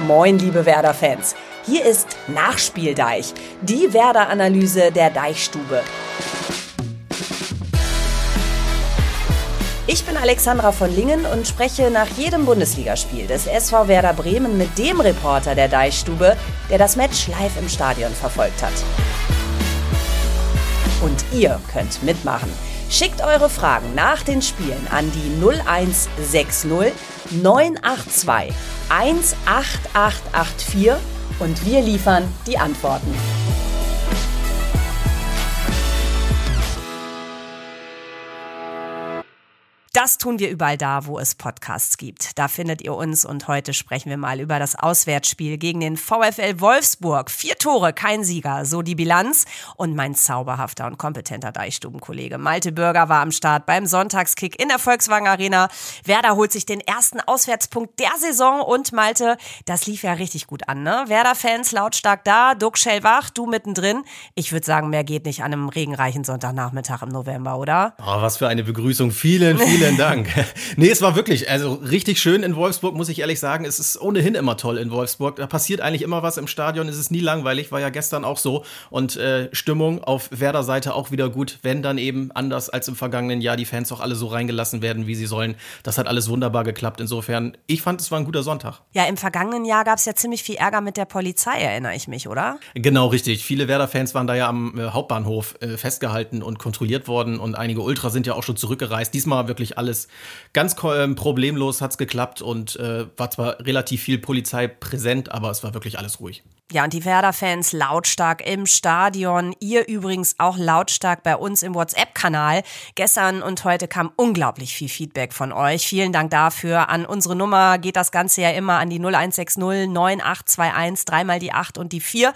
Moin, liebe Werder-Fans. Hier ist Nachspieldeich, die Werder-Analyse der Deichstube. Ich bin Alexandra von Lingen und spreche nach jedem Bundesligaspiel des SV Werder Bremen mit dem Reporter der Deichstube, der das Match live im Stadion verfolgt hat. Und ihr könnt mitmachen. Schickt eure Fragen nach den Spielen an die 0160 982 18884 und wir liefern die Antworten. Das tun wir überall da, wo es Podcasts gibt. Da findet ihr uns und heute sprechen wir mal über das Auswärtsspiel gegen den VfL Wolfsburg. Vier Tore, kein Sieger, so die Bilanz. Und mein zauberhafter und kompetenter Deichstubenkollege Malte Bürger war am Start beim Sonntagskick in der Volkswagen Arena. Werder holt sich den ersten Auswärtspunkt der Saison und Malte, das lief ja richtig gut an, ne? Werder-Fans lautstark da, Duck Schellwach, du mittendrin. Ich würde sagen, mehr geht nicht an einem regenreichen Sonntagnachmittag im November, oder? Oh, was für eine Begrüßung. Vielen, vielen Vielen Dank. Nee, es war wirklich, also richtig schön in Wolfsburg, muss ich ehrlich sagen. Es ist ohnehin immer toll in Wolfsburg. Da passiert eigentlich immer was im Stadion. Es ist nie langweilig, war ja gestern auch so. Und äh, Stimmung auf Werder-Seite auch wieder gut, wenn dann eben anders als im vergangenen Jahr die Fans auch alle so reingelassen werden, wie sie sollen. Das hat alles wunderbar geklappt. Insofern, ich fand, es war ein guter Sonntag. Ja, im vergangenen Jahr gab es ja ziemlich viel Ärger mit der Polizei, erinnere ich mich, oder? Genau, richtig. Viele Werder-Fans waren da ja am äh, Hauptbahnhof äh, festgehalten und kontrolliert worden. Und einige Ultra sind ja auch schon zurückgereist. Diesmal wirklich alles ganz ähm, problemlos hat es geklappt und äh, war zwar relativ viel Polizei präsent, aber es war wirklich alles ruhig. Ja, und die Werder-Fans lautstark im Stadion. Ihr übrigens auch lautstark bei uns im WhatsApp-Kanal. Gestern und heute kam unglaublich viel Feedback von euch. Vielen Dank dafür. An unsere Nummer geht das Ganze ja immer an die 0160 9821, dreimal die 8 und die 4.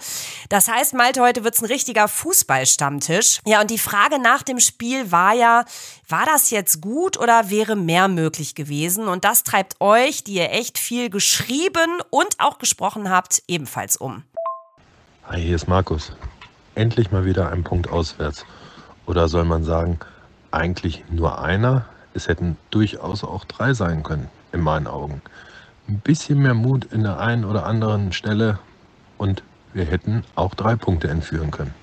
Das heißt, Malte, heute wird's ein richtiger Fußballstammtisch. Ja, und die Frage nach dem Spiel war ja, war das jetzt gut oder wäre mehr möglich gewesen? Und das treibt euch, die ihr echt viel geschrieben und auch gesprochen habt, ebenfalls um. Hi, hier ist Markus. Endlich mal wieder ein Punkt auswärts. Oder soll man sagen, eigentlich nur einer? Es hätten durchaus auch drei sein können, in meinen Augen. Ein bisschen mehr Mut in der einen oder anderen Stelle und wir hätten auch drei Punkte entführen können.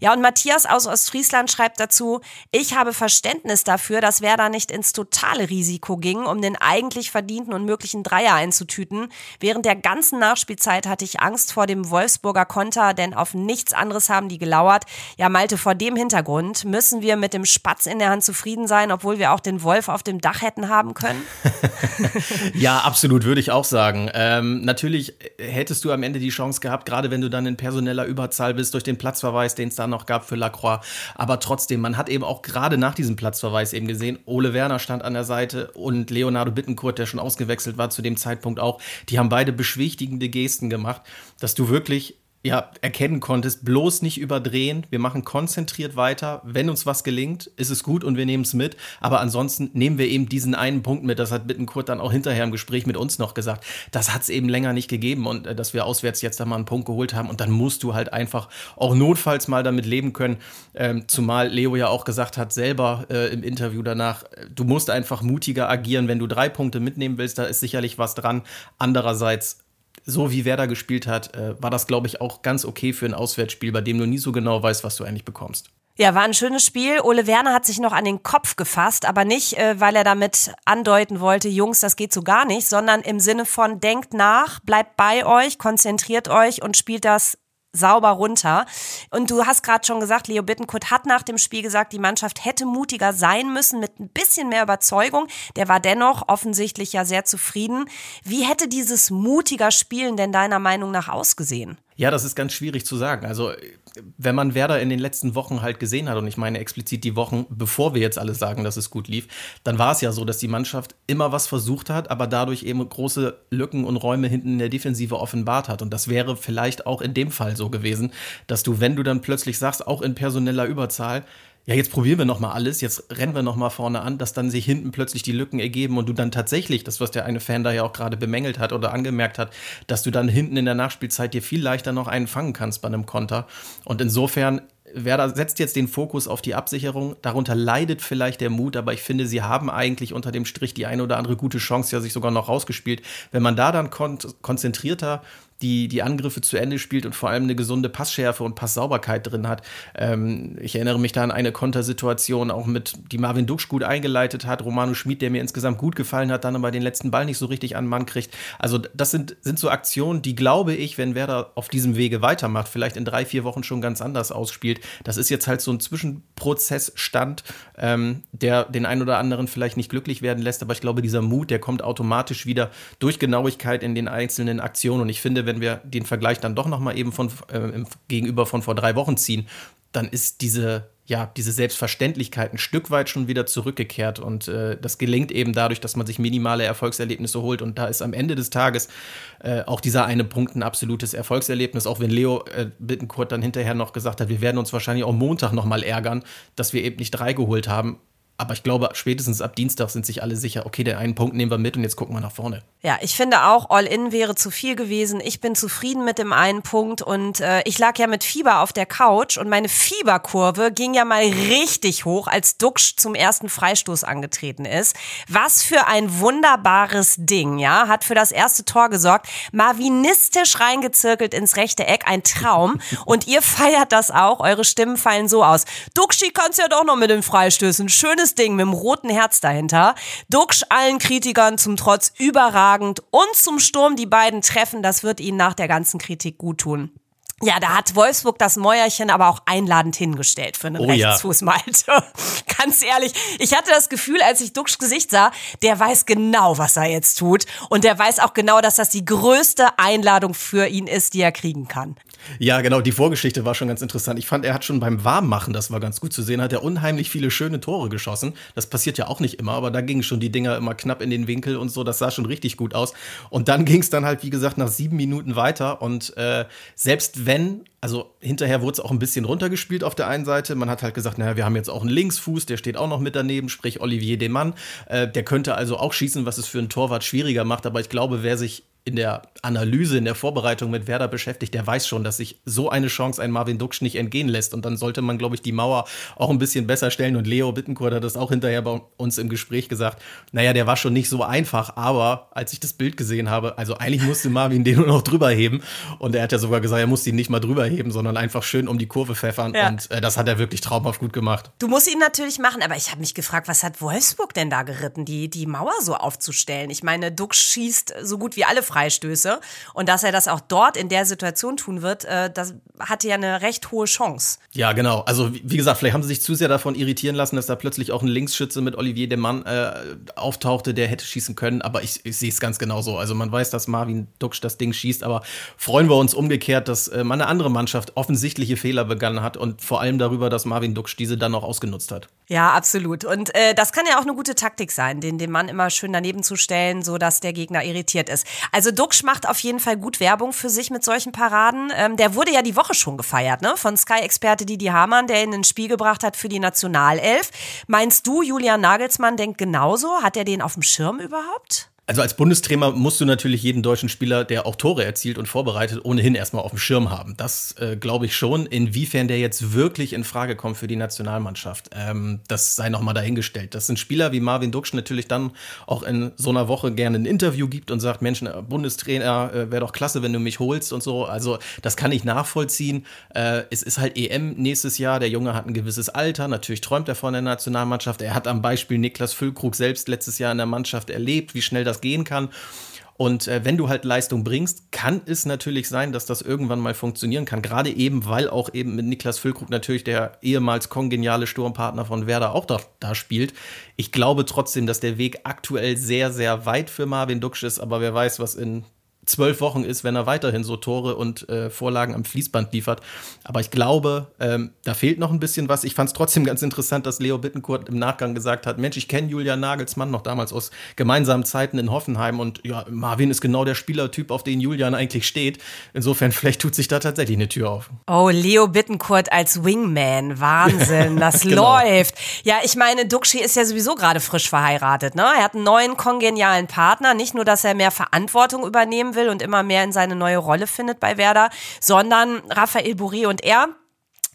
Ja, und Matthias aus Ostfriesland schreibt dazu, ich habe Verständnis dafür, dass Werder nicht ins totale Risiko ging, um den eigentlich verdienten und möglichen Dreier einzutüten. Während der ganzen Nachspielzeit hatte ich Angst vor dem Wolfsburger Konter, denn auf nichts anderes haben die gelauert. Ja, Malte, vor dem Hintergrund müssen wir mit dem Spatz in der Hand zufrieden sein, obwohl wir auch den Wolf auf dem Dach hätten haben können? ja, absolut, würde ich auch sagen. Ähm, natürlich hättest du am Ende die Chance gehabt, gerade wenn du dann in personeller Überzahl bist, durch den Platzverweis, den es da noch gab für Lacroix. Aber trotzdem, man hat eben auch gerade nach diesem Platzverweis eben gesehen, Ole Werner stand an der Seite und Leonardo Bittencourt, der schon ausgewechselt war zu dem Zeitpunkt auch. Die haben beide beschwichtigende Gesten gemacht, dass du wirklich ja, erkennen konntest, bloß nicht überdrehen. Wir machen konzentriert weiter. Wenn uns was gelingt, ist es gut und wir nehmen es mit. Aber ansonsten nehmen wir eben diesen einen Punkt mit. Das hat Bittenkurt dann auch hinterher im Gespräch mit uns noch gesagt. Das hat es eben länger nicht gegeben und äh, dass wir auswärts jetzt da mal einen Punkt geholt haben. Und dann musst du halt einfach auch notfalls mal damit leben können. Ähm, zumal Leo ja auch gesagt hat, selber äh, im Interview danach, äh, du musst einfach mutiger agieren, wenn du drei Punkte mitnehmen willst. Da ist sicherlich was dran. Andererseits so wie Werder gespielt hat, äh, war das, glaube ich, auch ganz okay für ein Auswärtsspiel, bei dem du nie so genau weißt, was du eigentlich bekommst. Ja, war ein schönes Spiel. Ole Werner hat sich noch an den Kopf gefasst, aber nicht, äh, weil er damit andeuten wollte, Jungs, das geht so gar nicht, sondern im Sinne von denkt nach, bleibt bei euch, konzentriert euch und spielt das sauber runter. Und du hast gerade schon gesagt, Leo Bittenkurt hat nach dem Spiel gesagt, die Mannschaft hätte mutiger sein müssen mit ein bisschen mehr Überzeugung. Der war dennoch offensichtlich ja sehr zufrieden. Wie hätte dieses mutiger Spielen denn deiner Meinung nach ausgesehen? Ja, das ist ganz schwierig zu sagen. Also, wenn man Werder in den letzten Wochen halt gesehen hat, und ich meine explizit die Wochen, bevor wir jetzt alle sagen, dass es gut lief, dann war es ja so, dass die Mannschaft immer was versucht hat, aber dadurch eben große Lücken und Räume hinten in der Defensive offenbart hat. Und das wäre vielleicht auch in dem Fall so gewesen, dass du, wenn du dann plötzlich sagst, auch in personeller Überzahl, ja, jetzt probieren wir noch mal alles, jetzt rennen wir noch mal vorne an, dass dann sich hinten plötzlich die Lücken ergeben und du dann tatsächlich, das was der eine Fan da ja auch gerade bemängelt hat oder angemerkt hat, dass du dann hinten in der Nachspielzeit dir viel leichter noch einen fangen kannst bei einem Konter. Und insofern Werder setzt jetzt den Fokus auf die Absicherung. Darunter leidet vielleicht der Mut, aber ich finde, sie haben eigentlich unter dem Strich die eine oder andere gute Chance ja sich sogar noch rausgespielt. Wenn man da dann kon konzentrierter die, die Angriffe zu Ende spielt und vor allem eine gesunde Passschärfe und Passsauberkeit drin hat. Ähm, ich erinnere mich da an eine Kontersituation, auch mit, die Marvin Duksch gut eingeleitet hat, Romano Schmid, der mir insgesamt gut gefallen hat, dann aber den letzten Ball nicht so richtig an den Mann kriegt. Also das sind, sind so Aktionen, die glaube ich, wenn Werder auf diesem Wege weitermacht, vielleicht in drei, vier Wochen schon ganz anders ausspielt. Das ist jetzt halt so ein Zwischenprozessstand, ähm, der den einen oder anderen vielleicht nicht glücklich werden lässt, aber ich glaube, dieser Mut, der kommt automatisch wieder durch Genauigkeit in den einzelnen Aktionen und ich finde, wenn wir den Vergleich dann doch nochmal eben von, äh, gegenüber von vor drei Wochen ziehen, dann ist diese, ja, diese Selbstverständlichkeit ein Stück weit schon wieder zurückgekehrt. Und äh, das gelingt eben dadurch, dass man sich minimale Erfolgserlebnisse holt. Und da ist am Ende des Tages äh, auch dieser eine Punkt ein absolutes Erfolgserlebnis. Auch wenn Leo äh, Bittenkurt dann hinterher noch gesagt hat, wir werden uns wahrscheinlich auch Montag nochmal ärgern, dass wir eben nicht drei geholt haben. Aber ich glaube, spätestens ab Dienstag sind sich alle sicher, okay, den einen Punkt nehmen wir mit und jetzt gucken wir nach vorne. Ja, ich finde auch, All-In wäre zu viel gewesen. Ich bin zufrieden mit dem einen Punkt und äh, ich lag ja mit Fieber auf der Couch und meine Fieberkurve ging ja mal richtig hoch, als Duxch zum ersten Freistoß angetreten ist. Was für ein wunderbares Ding, ja, hat für das erste Tor gesorgt. Marvinistisch reingezirkelt ins rechte Eck, ein Traum. Und ihr feiert das auch, eure Stimmen fallen so aus. Duxchi kann's ja doch noch mit den Freistößen. Schönes schönes Ding mit dem roten Herz dahinter. Duxch allen Kritikern zum Trotz überragend und zum Sturm die beiden treffen. Das wird ihnen nach der ganzen Kritik gut tun. Ja, da hat Wolfsburg das Mäuerchen aber auch einladend hingestellt für einen oh, Rechtsfuß, Malte. Ganz ehrlich, ich hatte das Gefühl, als ich Duxch Gesicht sah, der weiß genau, was er jetzt tut. Und der weiß auch genau, dass das die größte Einladung für ihn ist, die er kriegen kann. Ja, genau, die Vorgeschichte war schon ganz interessant. Ich fand, er hat schon beim Warmmachen, das war ganz gut zu sehen, hat er unheimlich viele schöne Tore geschossen. Das passiert ja auch nicht immer, aber da gingen schon die Dinger immer knapp in den Winkel und so. Das sah schon richtig gut aus. Und dann ging es dann halt, wie gesagt, nach sieben Minuten weiter. Und äh, selbst wenn, also hinterher wurde es auch ein bisschen runtergespielt auf der einen Seite. Man hat halt gesagt, naja, wir haben jetzt auch einen Linksfuß, der steht auch noch mit daneben, sprich Olivier Demann. Äh, der könnte also auch schießen, was es für einen Torwart schwieriger macht. Aber ich glaube, wer sich in der Analyse, in der Vorbereitung mit Werder beschäftigt, der weiß schon, dass sich so eine Chance ein Marvin Duksch nicht entgehen lässt. Und dann sollte man, glaube ich, die Mauer auch ein bisschen besser stellen. Und Leo Bittencourt hat das auch hinterher bei uns im Gespräch gesagt. Naja, der war schon nicht so einfach, aber als ich das Bild gesehen habe, also eigentlich musste Marvin den nur noch drüber heben. Und er hat ja sogar gesagt, er musste ihn nicht mal drüber heben, sondern einfach schön um die Kurve pfeffern. Ja. Und äh, das hat er wirklich traumhaft gut gemacht. Du musst ihn natürlich machen, aber ich habe mich gefragt, was hat Wolfsburg denn da geritten, die, die Mauer so aufzustellen? Ich meine, Duksch schießt so gut wie alle Freistöße. Und dass er das auch dort in der Situation tun wird, äh, das hatte ja eine recht hohe Chance. Ja, genau. Also wie gesagt, vielleicht haben sie sich zu sehr davon irritieren lassen, dass da plötzlich auch ein Linksschütze mit Olivier Demann äh, auftauchte, der hätte schießen können. Aber ich, ich sehe es ganz genauso. Also man weiß, dass Marvin Duksch das Ding schießt, aber freuen wir uns umgekehrt, dass äh, mal eine andere Mannschaft offensichtliche Fehler begangen hat und vor allem darüber, dass Marvin Duksch diese dann auch ausgenutzt hat. Ja, absolut. Und äh, das kann ja auch eine gute Taktik sein, den, den Mann immer schön daneben zu stellen, sodass der Gegner irritiert ist. Also Duksch macht auf jeden Fall gut Werbung für sich mit solchen Paraden. Ähm, der wurde ja die Woche schon gefeiert, ne? Von Sky-Experte Didi Hamann, der ihn ins Spiel gebracht hat für die Nationalelf. Meinst du, Julian Nagelsmann denkt genauso? Hat er den auf dem Schirm überhaupt? Also als Bundestrainer musst du natürlich jeden deutschen Spieler, der auch Tore erzielt und vorbereitet, ohnehin erstmal auf dem Schirm haben. Das äh, glaube ich schon. Inwiefern der jetzt wirklich in Frage kommt für die Nationalmannschaft, ähm, das sei nochmal dahingestellt. Das sind Spieler wie Marvin Duksch natürlich dann auch in so einer Woche gerne ein Interview gibt und sagt, Mensch, äh, Bundestrainer, äh, wäre doch klasse, wenn du mich holst und so. Also das kann ich nachvollziehen. Äh, es ist halt EM nächstes Jahr. Der Junge hat ein gewisses Alter. Natürlich träumt er von der Nationalmannschaft. Er hat am Beispiel Niklas Füllkrug selbst letztes Jahr in der Mannschaft erlebt, wie schnell das gehen kann. Und äh, wenn du halt Leistung bringst, kann es natürlich sein, dass das irgendwann mal funktionieren kann. Gerade eben, weil auch eben mit Niklas Füllkrug natürlich der ehemals kongeniale Sturmpartner von Werder auch da, da spielt. Ich glaube trotzdem, dass der Weg aktuell sehr, sehr weit für Marvin Duksch ist, aber wer weiß, was in zwölf Wochen ist, wenn er weiterhin so Tore und äh, Vorlagen am Fließband liefert. Aber ich glaube, ähm, da fehlt noch ein bisschen was. Ich fand es trotzdem ganz interessant, dass Leo Bittenkurt im Nachgang gesagt hat, Mensch, ich kenne Julian Nagelsmann noch damals aus gemeinsamen Zeiten in Hoffenheim und ja, Marvin ist genau der Spielertyp, auf den Julian eigentlich steht. Insofern, vielleicht tut sich da tatsächlich eine Tür auf. Oh, Leo Bittenkurt als Wingman. Wahnsinn, das genau. läuft. Ja, ich meine, Duxi ist ja sowieso gerade frisch verheiratet. Ne? Er hat einen neuen kongenialen Partner. Nicht nur, dass er mehr Verantwortung übernehmen will, will und immer mehr in seine neue Rolle findet bei Werder, sondern Raphael Bourré und er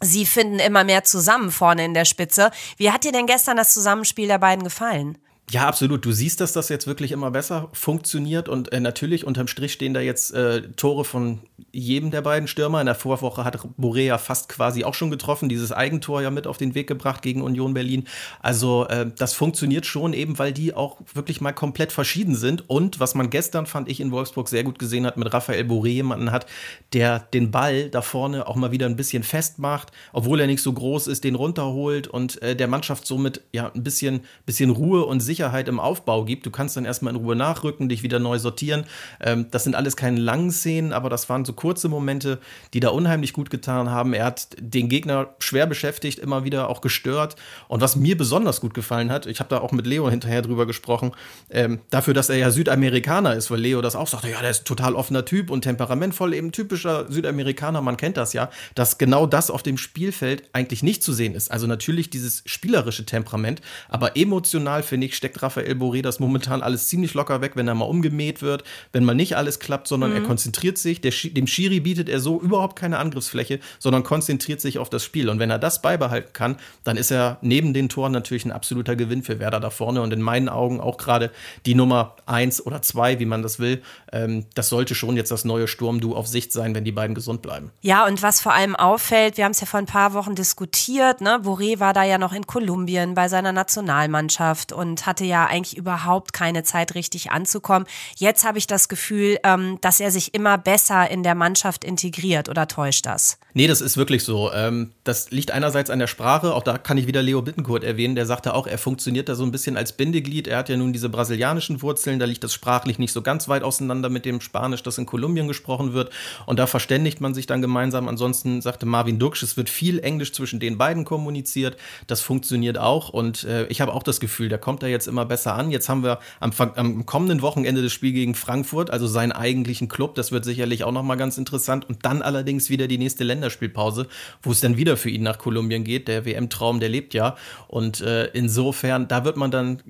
Sie finden immer mehr zusammen vorne in der Spitze. Wie hat dir denn gestern das Zusammenspiel der beiden gefallen? Ja, absolut. Du siehst, dass das jetzt wirklich immer besser funktioniert und äh, natürlich unterm Strich stehen da jetzt äh, Tore von jedem der beiden Stürmer. In der Vorwoche hat Borea fast quasi auch schon getroffen, dieses Eigentor ja mit auf den Weg gebracht gegen Union Berlin. Also äh, das funktioniert schon eben, weil die auch wirklich mal komplett verschieden sind und was man gestern fand ich in Wolfsburg sehr gut gesehen hat mit Raphael Boré jemanden hat, der den Ball da vorne auch mal wieder ein bisschen festmacht, obwohl er nicht so groß ist, den runterholt und äh, der Mannschaft somit ja ein bisschen bisschen Ruhe und Sicherheit Sicherheit im Aufbau gibt. Du kannst dann erstmal in Ruhe nachrücken, dich wieder neu sortieren. Ähm, das sind alles keine langen Szenen, aber das waren so kurze Momente, die da unheimlich gut getan haben. Er hat den Gegner schwer beschäftigt, immer wieder auch gestört. Und was mir besonders gut gefallen hat, ich habe da auch mit Leo hinterher drüber gesprochen, ähm, dafür, dass er ja Südamerikaner ist, weil Leo das auch sagte, ja, der ist total offener Typ und temperamentvoll, eben typischer Südamerikaner, man kennt das ja, dass genau das auf dem Spielfeld eigentlich nicht zu sehen ist. Also natürlich dieses spielerische Temperament, aber emotional, finde ich, steckt Raphael Boré das momentan alles ziemlich locker weg, wenn er mal umgemäht wird, wenn mal nicht alles klappt, sondern mhm. er konzentriert sich. Der, dem Schiri bietet er so überhaupt keine Angriffsfläche, sondern konzentriert sich auf das Spiel. Und wenn er das beibehalten kann, dann ist er neben den Toren natürlich ein absoluter Gewinn für Werder da vorne und in meinen Augen auch gerade die Nummer eins oder zwei, wie man das will. Ähm, das sollte schon jetzt das neue Sturmdu auf Sicht sein, wenn die beiden gesund bleiben. Ja, und was vor allem auffällt, wir haben es ja vor ein paar Wochen diskutiert, ne? Boré war da ja noch in Kolumbien bei seiner Nationalmannschaft und hatte ja eigentlich überhaupt keine Zeit richtig anzukommen. Jetzt habe ich das Gefühl, ähm, dass er sich immer besser in der Mannschaft integriert oder täuscht das? Nee, das ist wirklich so. Ähm, das liegt einerseits an der Sprache, auch da kann ich wieder Leo Bittencourt erwähnen, der sagte auch, er funktioniert da so ein bisschen als Bindeglied. Er hat ja nun diese brasilianischen Wurzeln, da liegt das sprachlich nicht so ganz weit auseinander mit dem Spanisch, das in Kolumbien gesprochen wird. Und da verständigt man sich dann gemeinsam. Ansonsten sagte Marvin Duksch, es wird viel Englisch zwischen den beiden kommuniziert. Das funktioniert auch. Und äh, ich habe auch das Gefühl, der kommt da jetzt immer besser an. Jetzt haben wir am, am kommenden Wochenende das Spiel gegen Frankfurt, also seinen eigentlichen Club. Das wird sicherlich auch nochmal ganz interessant. Und dann allerdings wieder die nächste Länderspielpause, wo es dann wieder für ihn nach Kolumbien geht. Der WM-Traum, der lebt ja. Und äh, insofern, da wird man dann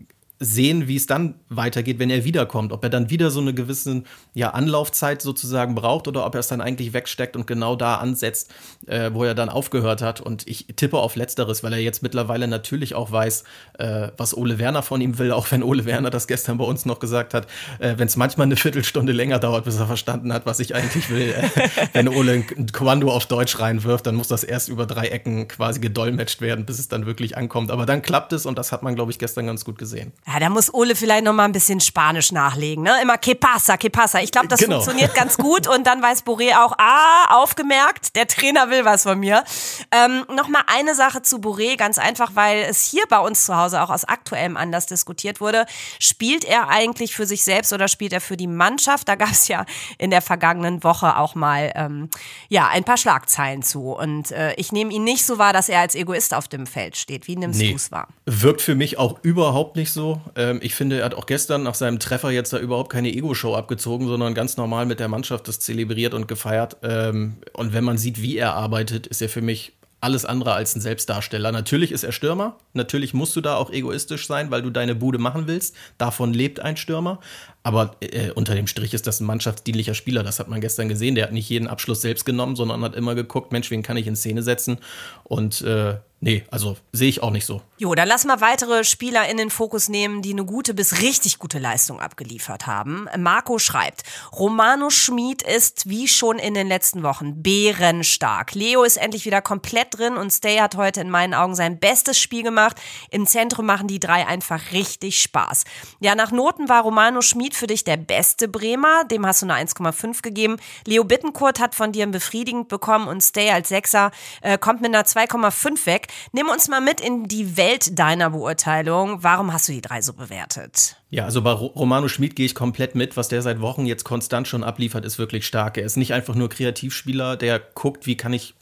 sehen, wie es dann weitergeht, wenn er wiederkommt. Ob er dann wieder so eine gewisse ja, Anlaufzeit sozusagen braucht oder ob er es dann eigentlich wegsteckt und genau da ansetzt, äh, wo er dann aufgehört hat. Und ich tippe auf Letzteres, weil er jetzt mittlerweile natürlich auch weiß, äh, was Ole Werner von ihm will, auch wenn Ole Werner das gestern bei uns noch gesagt hat, äh, wenn es manchmal eine Viertelstunde länger dauert, bis er verstanden hat, was ich eigentlich will. Äh, wenn Ole ein Kommando auf Deutsch reinwirft, dann muss das erst über drei Ecken quasi gedolmetscht werden, bis es dann wirklich ankommt. Aber dann klappt es und das hat man, glaube ich, gestern ganz gut gesehen. Ja, da muss Ole vielleicht noch mal ein bisschen Spanisch nachlegen, ne? Immer que pasa, que pasa. Ich glaube, das genau. funktioniert ganz gut und dann weiß Boré auch, ah, aufgemerkt, der Trainer will was von mir. Ähm, noch mal eine Sache zu Boré, ganz einfach, weil es hier bei uns zu Hause auch aus aktuellem Anlass diskutiert wurde. Spielt er eigentlich für sich selbst oder spielt er für die Mannschaft? Da gab es ja in der vergangenen Woche auch mal ähm, ja ein paar Schlagzeilen zu und äh, ich nehme ihn nicht so wahr, dass er als Egoist auf dem Feld steht. Wie nimmst nee. du es wahr? Wirkt für mich auch überhaupt nicht so. Ähm, ich finde, er hat auch gestern nach seinem Treffer jetzt da überhaupt keine Ego-Show abgezogen, sondern ganz normal mit der Mannschaft das zelebriert und gefeiert. Ähm, und wenn man sieht, wie er arbeitet, ist er für mich alles andere als ein Selbstdarsteller. Natürlich ist er Stürmer, natürlich musst du da auch egoistisch sein, weil du deine Bude machen willst. Davon lebt ein Stürmer. Aber äh, unter dem Strich ist das ein mannschaftsdienlicher Spieler. Das hat man gestern gesehen. Der hat nicht jeden Abschluss selbst genommen, sondern hat immer geguckt, Mensch, wen kann ich in Szene setzen? Und äh, Nee, also sehe ich auch nicht so. Jo, dann lass mal weitere Spieler in den Fokus nehmen, die eine gute bis richtig gute Leistung abgeliefert haben. Marco schreibt, Romano Schmid ist wie schon in den letzten Wochen bärenstark. Leo ist endlich wieder komplett drin und Stay hat heute in meinen Augen sein bestes Spiel gemacht. Im Zentrum machen die drei einfach richtig Spaß. Ja, nach Noten war Romano Schmid für dich der beste Bremer. Dem hast du eine 1,5 gegeben. Leo Bittenkurt hat von dir ein befriedigend bekommen und Stay als Sechser äh, kommt mit einer 2,5 weg. Nimm uns mal mit in die Welt deiner Beurteilung. Warum hast du die drei so bewertet? Ja, also bei Romano Schmid gehe ich komplett mit. Was der seit Wochen jetzt konstant schon abliefert, ist wirklich stark. Er ist nicht einfach nur Kreativspieler, der guckt, wie kann ich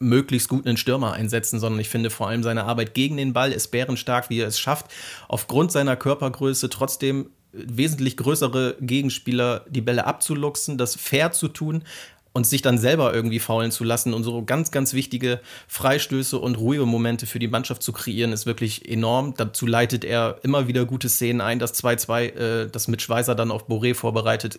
möglichst gut einen Stürmer einsetzen, sondern ich finde vor allem seine Arbeit gegen den Ball ist bärenstark, wie er es schafft, aufgrund seiner Körpergröße trotzdem wesentlich größere Gegenspieler die Bälle abzuluxen, das fair zu tun, und sich dann selber irgendwie faulen zu lassen und so ganz, ganz wichtige Freistöße und ruhige Momente für die Mannschaft zu kreieren, ist wirklich enorm. Dazu leitet er immer wieder gute Szenen ein. Das 2-2, äh, das mit Schweißer dann auf Boré vorbereitet,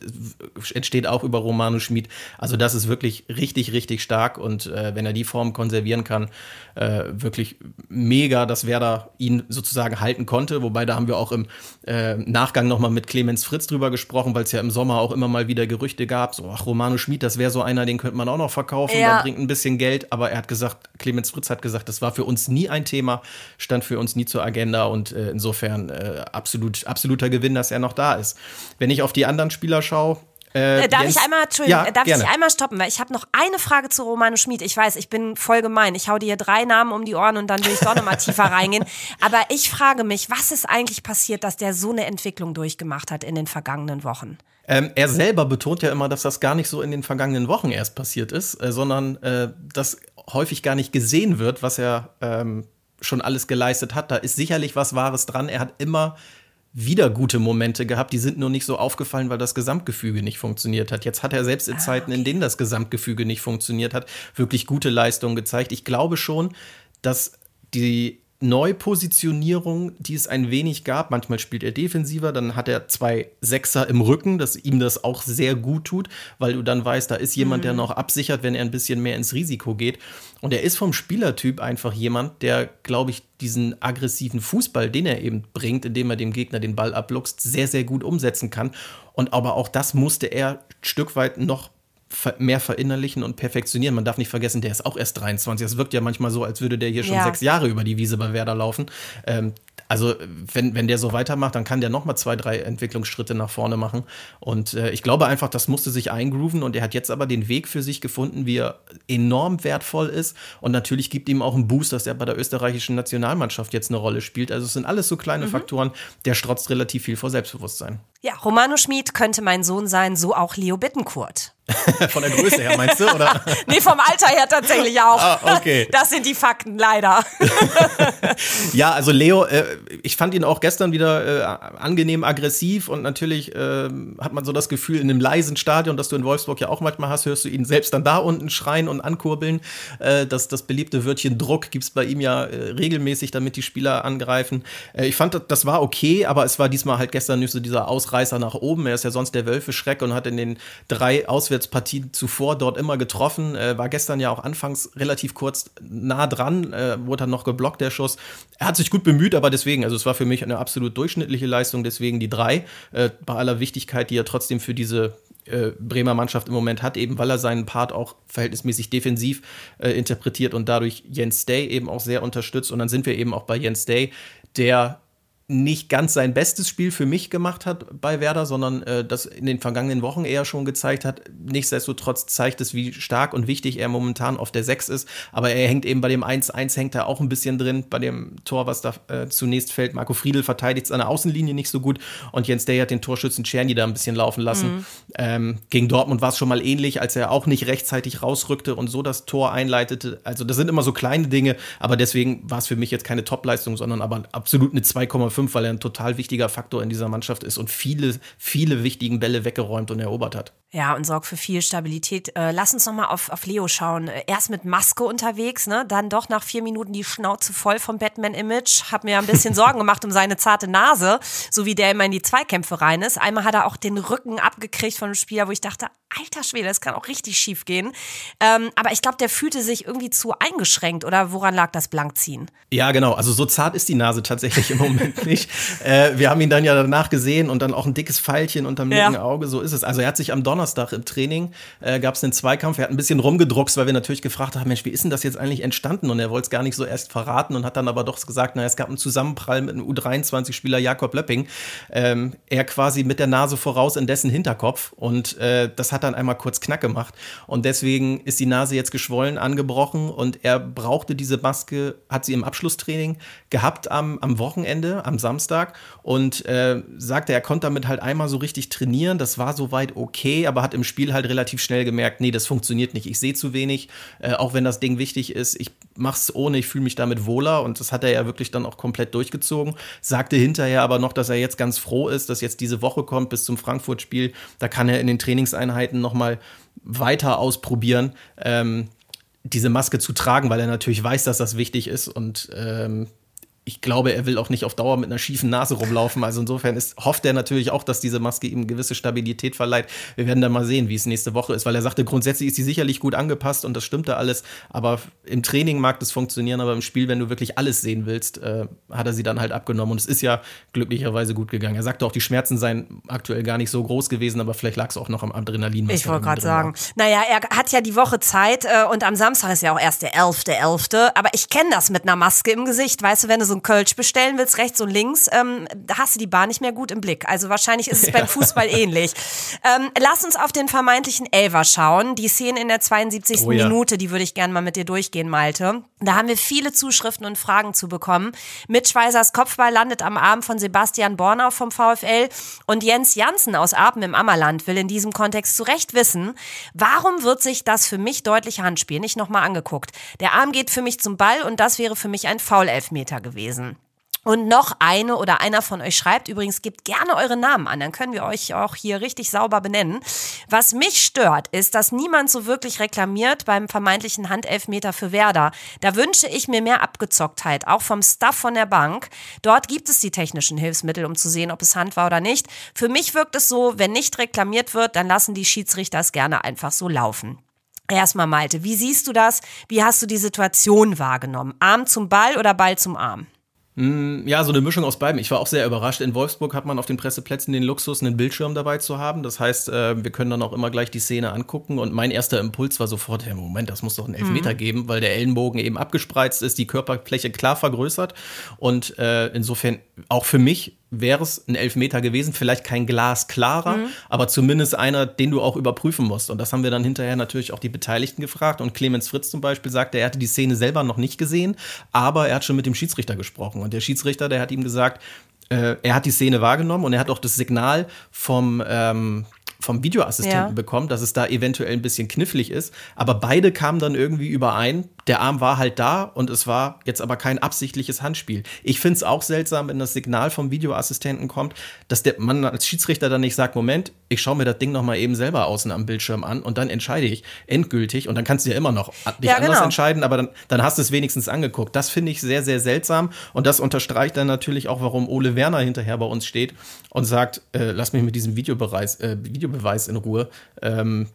entsteht auch über Romano Schmid. Also das ist wirklich richtig, richtig stark und äh, wenn er die Form konservieren kann, äh, wirklich mega, dass Werder ihn sozusagen halten konnte. Wobei da haben wir auch im äh, Nachgang nochmal mit Clemens Fritz drüber gesprochen, weil es ja im Sommer auch immer mal wieder Gerüchte gab, so, ach, Romano Schmid, das wäre so einer, den könnte man auch noch verkaufen, ja. der bringt ein bisschen Geld. Aber er hat gesagt, Clemens Fritz hat gesagt, das war für uns nie ein Thema, stand für uns nie zur Agenda und äh, insofern äh, absolut, absoluter Gewinn, dass er noch da ist. Wenn ich auf die anderen Spieler schaue, äh, darf Jens? ich einmal, Entschuldigung, ja, darf gerne. ich einmal stoppen, weil ich habe noch eine Frage zu Romano Schmid. Ich weiß, ich bin voll gemein. Ich hau dir hier drei Namen um die Ohren und dann will ich doch nochmal tiefer reingehen. Aber ich frage mich, was ist eigentlich passiert, dass der so eine Entwicklung durchgemacht hat in den vergangenen Wochen? Ähm, er selber betont ja immer, dass das gar nicht so in den vergangenen Wochen erst passiert ist, äh, sondern äh, dass häufig gar nicht gesehen wird, was er ähm, schon alles geleistet hat. Da ist sicherlich was Wahres dran. Er hat immer wieder gute Momente gehabt, die sind nur nicht so aufgefallen, weil das Gesamtgefüge nicht funktioniert hat. Jetzt hat er selbst in ah, Zeiten, in denen das Gesamtgefüge nicht funktioniert hat, wirklich gute Leistungen gezeigt. Ich glaube schon, dass die Neupositionierung, die es ein wenig gab. Manchmal spielt er defensiver, dann hat er zwei Sechser im Rücken, dass ihm das auch sehr gut tut, weil du dann weißt, da ist jemand, mhm. der noch absichert, wenn er ein bisschen mehr ins Risiko geht. Und er ist vom Spielertyp einfach jemand, der, glaube ich, diesen aggressiven Fußball, den er eben bringt, indem er dem Gegner den Ball abluchst, sehr, sehr gut umsetzen kann. Und aber auch das musste er ein Stück weit noch mehr verinnerlichen und perfektionieren. Man darf nicht vergessen, der ist auch erst 23. Es wirkt ja manchmal so, als würde der hier schon ja. sechs Jahre über die Wiese bei Werder laufen. Ähm, also wenn, wenn der so weitermacht, dann kann der noch mal zwei, drei Entwicklungsschritte nach vorne machen. Und äh, ich glaube einfach, das musste sich eingrooven und er hat jetzt aber den Weg für sich gefunden, wie er enorm wertvoll ist. Und natürlich gibt ihm auch einen Boost, dass er bei der österreichischen Nationalmannschaft jetzt eine Rolle spielt. Also es sind alles so kleine mhm. Faktoren, der strotzt relativ viel vor Selbstbewusstsein. Ja, Romano Schmid könnte mein Sohn sein, so auch Leo Bittenkurt. Von der Größe her, meinst du? Oder? nee, vom Alter her tatsächlich auch. Ah, okay. Das sind die Fakten, leider. ja, also Leo, äh, ich fand ihn auch gestern wieder äh, angenehm aggressiv und natürlich äh, hat man so das Gefühl, in einem leisen Stadion, das du in Wolfsburg ja auch manchmal hast, hörst du ihn selbst dann da unten schreien und ankurbeln. Äh, das, das beliebte Wörtchen Druck gibt es bei ihm ja regelmäßig, damit die Spieler angreifen. Ich fand, das war okay, aber es war diesmal halt gestern nicht so dieser Ausreißer nach oben. Er ist ja sonst der Wölfe-Schreck und hat in den drei Auswärtspartien zuvor dort immer getroffen. war gestern ja auch anfangs relativ kurz nah dran, wurde dann noch geblockt, der Schuss. Er hat sich gut bemüht, aber deswegen, also es war für mich eine absolut durchschnittliche Leistung, deswegen die drei, äh, bei aller Wichtigkeit, die er trotzdem für diese äh, Bremer Mannschaft im Moment hat, eben weil er seinen Part auch verhältnismäßig defensiv äh, interpretiert und dadurch Jens Day eben auch sehr unterstützt. Und dann sind wir eben auch bei Jens Day, der nicht ganz sein bestes Spiel für mich gemacht hat bei Werder, sondern äh, das in den vergangenen Wochen eher schon gezeigt hat. Nichtsdestotrotz zeigt es, wie stark und wichtig er momentan auf der 6 ist. Aber er hängt eben bei dem 1-1 hängt er auch ein bisschen drin, bei dem Tor, was da äh, zunächst fällt. Marco Friedel verteidigt seine Außenlinie nicht so gut und Jens Day hat den Torschützen Czerny da ein bisschen laufen lassen. Mhm. Ähm, gegen Dortmund war es schon mal ähnlich, als er auch nicht rechtzeitig rausrückte und so das Tor einleitete. Also das sind immer so kleine Dinge, aber deswegen war es für mich jetzt keine Topleistung, sondern aber absolut eine 2,5 5, weil er ein total wichtiger Faktor in dieser Mannschaft ist und viele, viele wichtigen Bälle weggeräumt und erobert hat. Ja, und sorgt für viel Stabilität. Äh, lass uns nochmal auf, auf Leo schauen. Erst mit Maske unterwegs, ne? dann doch nach vier Minuten die Schnauze voll vom Batman-Image. Hab mir ein bisschen Sorgen gemacht um seine zarte Nase, so wie der immer in die Zweikämpfe rein ist. Einmal hat er auch den Rücken abgekriegt von einem Spieler, wo ich dachte, alter Schwede, das kann auch richtig schief gehen. Ähm, aber ich glaube, der fühlte sich irgendwie zu eingeschränkt oder woran lag das Blankziehen? Ja, genau. Also so zart ist die Nase tatsächlich im Moment nicht. Äh, wir haben ihn dann ja danach gesehen und dann auch ein dickes Pfeilchen unterm linken ja. Auge. So ist es. Also er hat sich am Donnerstag Donnerstag im Training äh, gab es einen Zweikampf. Er hat ein bisschen rumgedruckst, weil wir natürlich gefragt haben, Mensch, wie ist denn das jetzt eigentlich entstanden? Und er wollte es gar nicht so erst verraten und hat dann aber doch gesagt, naja, es gab einen Zusammenprall mit einem U23-Spieler Jakob Löpping. Ähm, er quasi mit der Nase voraus in dessen Hinterkopf und äh, das hat dann einmal kurz Knack gemacht. Und deswegen ist die Nase jetzt geschwollen, angebrochen und er brauchte diese Maske, hat sie im Abschlusstraining gehabt am, am Wochenende, am Samstag und äh, sagte, er konnte damit halt einmal so richtig trainieren. Das war soweit okay, aber hat im Spiel halt relativ schnell gemerkt, nee, das funktioniert nicht. Ich sehe zu wenig, äh, auch wenn das Ding wichtig ist. Ich mach's ohne, ich fühle mich damit wohler und das hat er ja wirklich dann auch komplett durchgezogen. Sagte hinterher aber noch, dass er jetzt ganz froh ist, dass jetzt diese Woche kommt bis zum Frankfurt-Spiel. Da kann er in den Trainingseinheiten nochmal weiter ausprobieren. Ähm, diese Maske zu tragen, weil er natürlich weiß, dass das wichtig ist und ähm, ich glaube, er will auch nicht auf Dauer mit einer schiefen Nase rumlaufen. Also insofern ist, hofft er natürlich auch, dass diese Maske ihm gewisse Stabilität verleiht. Wir werden dann mal sehen, wie es nächste Woche ist, weil er sagte, grundsätzlich ist sie sicherlich gut angepasst und das stimmte alles. Aber im Training mag das funktionieren, aber im Spiel, wenn du wirklich alles sehen willst, äh, hat er sie dann halt abgenommen. Und es ist ja glücklicherweise gut gegangen. Er sagte auch, die Schmerzen seien aktuell gar nicht so groß gewesen, aber vielleicht lag es auch noch am Adrenalin. Ich wollte gerade sagen. War. Naja, er hat ja die Woche Zeit äh, und am Samstag ist ja auch erst der 11.11. .11. Aber ich kenne das mit einer Maske im Gesicht. Weißt du, wenn du so ein Kölsch bestellen willst, rechts und links, ähm, hast du die Bar nicht mehr gut im Blick. Also wahrscheinlich ist es ja. beim Fußball ähnlich. Ähm, lass uns auf den vermeintlichen Elver schauen. Die Szene in der 72. Oh, ja. Minute, die würde ich gerne mal mit dir durchgehen, Malte. Da haben wir viele Zuschriften und Fragen zu bekommen. Mitschweisers Kopfball landet am Arm von Sebastian Bornau vom VfL und Jens Janssen aus Apen im Ammerland will in diesem Kontext zu Recht wissen, warum wird sich das für mich deutliche Handspiel nicht nochmal angeguckt? Der Arm geht für mich zum Ball und das wäre für mich ein Foul-Elfmeter gewesen. Und noch eine oder einer von euch schreibt, übrigens gebt gerne eure Namen an, dann können wir euch auch hier richtig sauber benennen. Was mich stört, ist, dass niemand so wirklich reklamiert beim vermeintlichen Handelfmeter für Werder. Da wünsche ich mir mehr Abgezocktheit, auch vom Staff von der Bank. Dort gibt es die technischen Hilfsmittel, um zu sehen, ob es Hand war oder nicht. Für mich wirkt es so, wenn nicht reklamiert wird, dann lassen die Schiedsrichter es gerne einfach so laufen. Erstmal Malte, wie siehst du das? Wie hast du die Situation wahrgenommen? Arm zum Ball oder Ball zum Arm? Mm, ja, so eine Mischung aus beiden. Ich war auch sehr überrascht. In Wolfsburg hat man auf den Presseplätzen den Luxus, einen Bildschirm dabei zu haben. Das heißt, äh, wir können dann auch immer gleich die Szene angucken. Und mein erster Impuls war sofort, ja, Moment, das muss doch einen Elfmeter mhm. geben, weil der Ellenbogen eben abgespreizt ist, die Körperfläche klar vergrößert. Und äh, insofern auch für mich wäre es ein Elfmeter gewesen, vielleicht kein glasklarer, mhm. aber zumindest einer, den du auch überprüfen musst. Und das haben wir dann hinterher natürlich auch die Beteiligten gefragt. Und Clemens Fritz zum Beispiel sagte, er hatte die Szene selber noch nicht gesehen, aber er hat schon mit dem Schiedsrichter gesprochen. Und der Schiedsrichter, der hat ihm gesagt, äh, er hat die Szene wahrgenommen und er hat auch das Signal vom ähm, vom Videoassistenten ja. bekommen, dass es da eventuell ein bisschen knifflig ist. Aber beide kamen dann irgendwie überein. Der Arm war halt da und es war jetzt aber kein absichtliches Handspiel. Ich finde es auch seltsam, wenn das Signal vom Videoassistenten kommt, dass der Mann als Schiedsrichter dann nicht sagt, Moment, ich schaue mir das Ding nochmal eben selber außen am Bildschirm an und dann entscheide ich endgültig und dann kannst du ja immer noch dich ja, anders genau. entscheiden, aber dann, dann hast du es wenigstens angeguckt. Das finde ich sehr, sehr seltsam und das unterstreicht dann natürlich auch, warum Ole Werner hinterher bei uns steht und sagt, äh, lass mich mit diesem Videobeweis, äh, Videobeweis in Ruhe. Ähm,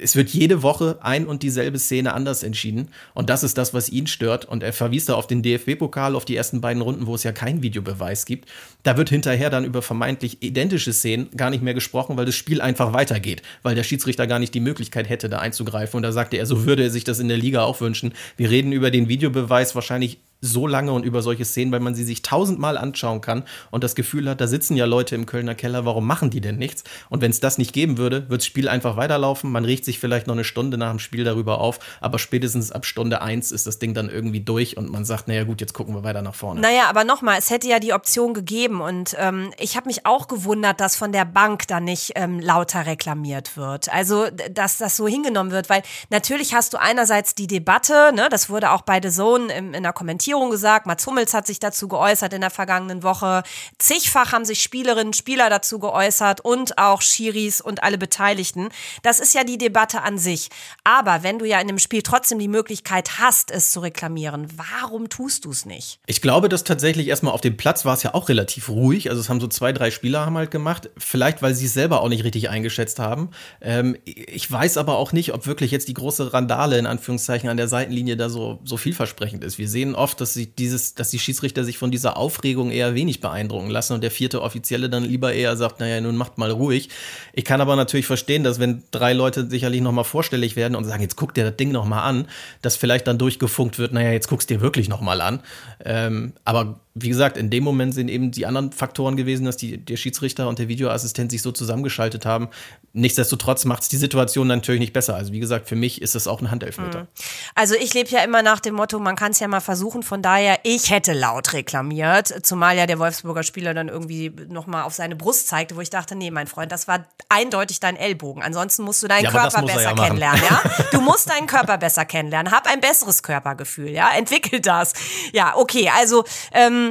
es wird jede Woche ein und dieselbe Szene anders entschieden. Und das ist das, was ihn stört. Und er verwies da auf den DFB-Pokal, auf die ersten beiden Runden, wo es ja keinen Videobeweis gibt. Da wird hinterher dann über vermeintlich identische Szenen gar nicht mehr gesprochen, weil das Spiel einfach weitergeht, weil der Schiedsrichter gar nicht die Möglichkeit hätte, da einzugreifen. Und da sagte er, so würde er sich das in der Liga auch wünschen. Wir reden über den Videobeweis wahrscheinlich so lange und über solche Szenen, weil man sie sich tausendmal anschauen kann und das Gefühl hat, da sitzen ja Leute im Kölner Keller, warum machen die denn nichts? Und wenn es das nicht geben würde, wird das Spiel einfach weiterlaufen. Man riecht sich vielleicht noch eine Stunde nach dem Spiel darüber auf, aber spätestens ab Stunde eins ist das Ding dann irgendwie durch und man sagt, naja gut, jetzt gucken wir weiter nach vorne. Naja, aber nochmal, es hätte ja die Option gegeben und ähm, ich habe mich auch gewundert, dass von der Bank da nicht ähm, lauter reklamiert wird. Also, dass das so hingenommen wird, weil natürlich hast du einerseits die Debatte, ne, das wurde auch bei The Zone in, in der Kommentierung Regierung gesagt, Mats Hummels hat sich dazu geäußert in der vergangenen Woche. Zigfach haben sich Spielerinnen, Spieler dazu geäußert und auch Schiris und alle Beteiligten. Das ist ja die Debatte an sich. Aber wenn du ja in dem Spiel trotzdem die Möglichkeit hast, es zu reklamieren, warum tust du es nicht? Ich glaube, dass tatsächlich erstmal auf dem Platz war es ja auch relativ ruhig. Also es haben so zwei, drei Spieler haben halt gemacht. Vielleicht, weil sie es selber auch nicht richtig eingeschätzt haben. Ähm, ich weiß aber auch nicht, ob wirklich jetzt die große Randale in Anführungszeichen an der Seitenlinie da so, so vielversprechend ist. Wir sehen oft, dass sie dieses, dass die Schiedsrichter sich von dieser Aufregung eher wenig beeindrucken lassen und der vierte Offizielle dann lieber eher sagt, naja, nun macht mal ruhig. Ich kann aber natürlich verstehen, dass wenn drei Leute sicherlich nochmal vorstellig werden und sagen, jetzt guck dir das Ding nochmal an, dass vielleicht dann durchgefunkt wird, naja, jetzt guckst dir wirklich nochmal an. Ähm, aber wie gesagt, in dem Moment sind eben die anderen Faktoren gewesen, dass die, der Schiedsrichter und der Videoassistent sich so zusammengeschaltet haben. Nichtsdestotrotz macht es die Situation natürlich nicht besser. Also wie gesagt, für mich ist das auch ein Handelfmeter. Mhm. Also ich lebe ja immer nach dem Motto, man kann es ja mal versuchen, Von daher, ich hätte laut reklamiert, zumal ja der Wolfsburger Spieler dann irgendwie nochmal auf seine Brust zeigte, wo ich dachte, nee, mein Freund, das war eindeutig dein Ellbogen. Ansonsten musst du deinen ja, Körper besser ja kennenlernen, ja? Du musst deinen Körper besser kennenlernen. Hab ein besseres Körpergefühl, ja? Entwickel das. Ja, okay, also ähm,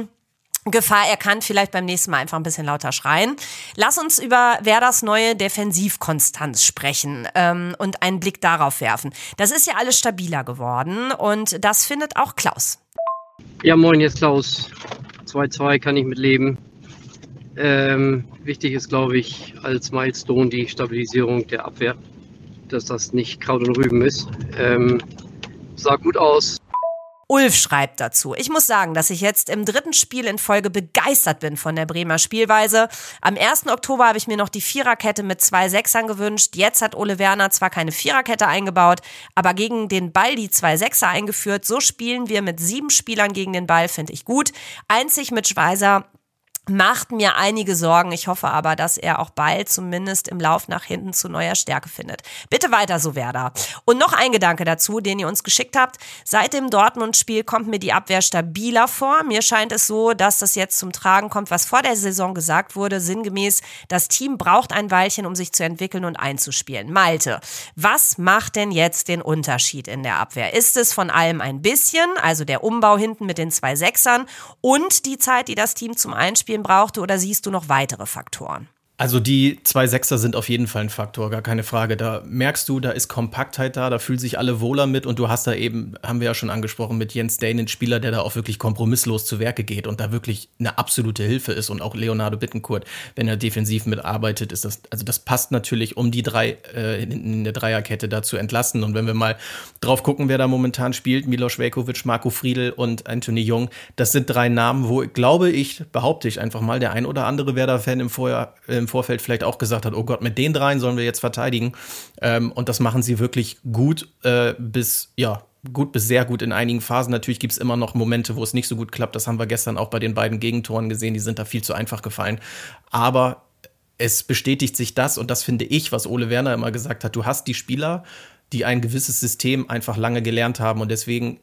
Gefahr erkannt, vielleicht beim nächsten Mal einfach ein bisschen lauter schreien. Lass uns über Werders neue Defensivkonstanz sprechen ähm, und einen Blick darauf werfen. Das ist ja alles stabiler geworden und das findet auch Klaus. Ja, moin, jetzt Klaus. 2-2 kann ich mitleben. Ähm, wichtig ist, glaube ich, als Milestone die Stabilisierung der Abwehr, dass das nicht Kraut und Rüben ist. Ähm, sah gut aus. Ulf schreibt dazu. Ich muss sagen, dass ich jetzt im dritten Spiel in Folge begeistert bin von der Bremer Spielweise. Am 1. Oktober habe ich mir noch die Viererkette mit zwei Sechsern gewünscht. Jetzt hat Ole Werner zwar keine Viererkette eingebaut, aber gegen den Ball die zwei Sechser eingeführt. So spielen wir mit sieben Spielern gegen den Ball, finde ich gut. Einzig mit Schweizer macht mir einige Sorgen. Ich hoffe aber, dass er auch bald zumindest im Lauf nach hinten zu neuer Stärke findet. Bitte weiter so, Werder. Und noch ein Gedanke dazu, den ihr uns geschickt habt. Seit dem Dortmund-Spiel kommt mir die Abwehr stabiler vor. Mir scheint es so, dass das jetzt zum Tragen kommt, was vor der Saison gesagt wurde, sinngemäß, das Team braucht ein Weilchen, um sich zu entwickeln und einzuspielen. Malte, was macht denn jetzt den Unterschied in der Abwehr? Ist es von allem ein bisschen, also der Umbau hinten mit den zwei Sechsern und die Zeit, die das Team zum Einspielen Spielen brauchte oder siehst du noch weitere Faktoren? Also die zwei Sechser sind auf jeden Fall ein Faktor, gar keine Frage. Da merkst du, da ist Kompaktheit da, da fühlen sich alle wohler mit und du hast da eben, haben wir ja schon angesprochen, mit Jens Dane einen Spieler, der da auch wirklich kompromisslos zu Werke geht und da wirklich eine absolute Hilfe ist und auch Leonardo Bittencourt, wenn er defensiv mitarbeitet, ist das, also das passt natürlich, um die drei äh, in der Dreierkette da zu entlasten. Und wenn wir mal drauf gucken, wer da momentan spielt, Milos Velkovic, Marco Friedl und Anthony Jung, das sind drei Namen, wo, glaube ich, behaupte ich einfach mal, der ein oder andere Werder-Fan im Vorjahr im Vorfeld vielleicht auch gesagt hat, oh Gott, mit den dreien sollen wir jetzt verteidigen. Ähm, und das machen sie wirklich gut äh, bis, ja, gut bis sehr gut in einigen Phasen. Natürlich gibt es immer noch Momente, wo es nicht so gut klappt. Das haben wir gestern auch bei den beiden Gegentoren gesehen. Die sind da viel zu einfach gefallen. Aber es bestätigt sich das und das finde ich, was Ole Werner immer gesagt hat. Du hast die Spieler, die ein gewisses System einfach lange gelernt haben und deswegen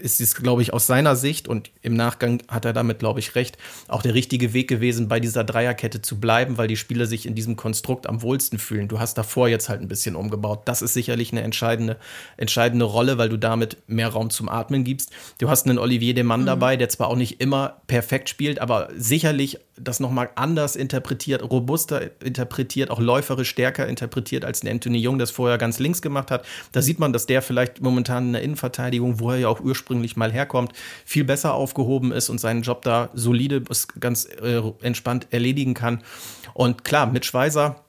ist es, glaube ich, aus seiner Sicht und im Nachgang hat er damit, glaube ich, recht, auch der richtige Weg gewesen, bei dieser Dreierkette zu bleiben, weil die Spieler sich in diesem Konstrukt am wohlsten fühlen. Du hast davor jetzt halt ein bisschen umgebaut. Das ist sicherlich eine entscheidende, entscheidende Rolle, weil du damit mehr Raum zum Atmen gibst. Du hast einen Olivier Demann mhm. dabei, der zwar auch nicht immer perfekt spielt, aber sicherlich das nochmal anders interpretiert, robuster interpretiert, auch läuferisch stärker interpretiert, als ein Anthony Jung das vorher ganz links gemacht hat. Da sieht man, dass der vielleicht momentan in der Innenverteidigung, wo er ja auch ursprünglich mal herkommt, viel besser aufgehoben ist und seinen Job da solide, ganz äh, entspannt erledigen kann. Und klar, mit Schweizer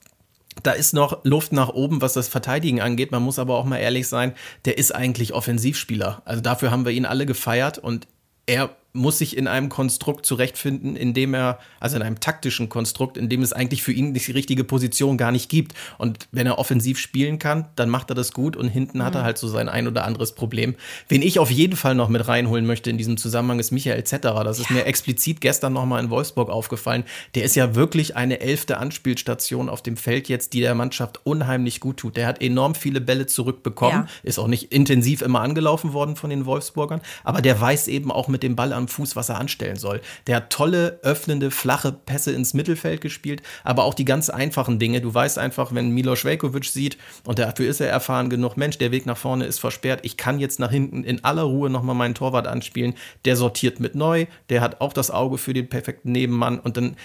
da ist noch Luft nach oben, was das Verteidigen angeht. Man muss aber auch mal ehrlich sein, der ist eigentlich Offensivspieler. Also dafür haben wir ihn alle gefeiert und er muss sich in einem Konstrukt zurechtfinden, in dem er, also in einem taktischen Konstrukt, in dem es eigentlich für ihn die richtige Position gar nicht gibt. Und wenn er offensiv spielen kann, dann macht er das gut und hinten mhm. hat er mhm. halt so sein ein oder anderes Problem. Wen ich auf jeden Fall noch mit reinholen möchte in diesem Zusammenhang ist Michael Zetterer. Das ist ja. mir explizit gestern nochmal in Wolfsburg aufgefallen. Der ist ja wirklich eine elfte Anspielstation auf dem Feld jetzt, die der Mannschaft unheimlich gut tut. Der hat enorm viele Bälle zurückbekommen, ja. ist auch nicht intensiv immer angelaufen worden von den Wolfsburgern, aber der weiß eben auch mit dem Ball am Fuß, was er anstellen soll. Der hat tolle, öffnende, flache Pässe ins Mittelfeld gespielt, aber auch die ganz einfachen Dinge. Du weißt einfach, wenn Milos Velkovic sieht, und dafür ist er erfahren genug, Mensch, der Weg nach vorne ist versperrt, ich kann jetzt nach hinten in aller Ruhe nochmal meinen Torwart anspielen. Der sortiert mit neu, der hat auch das Auge für den perfekten Nebenmann und dann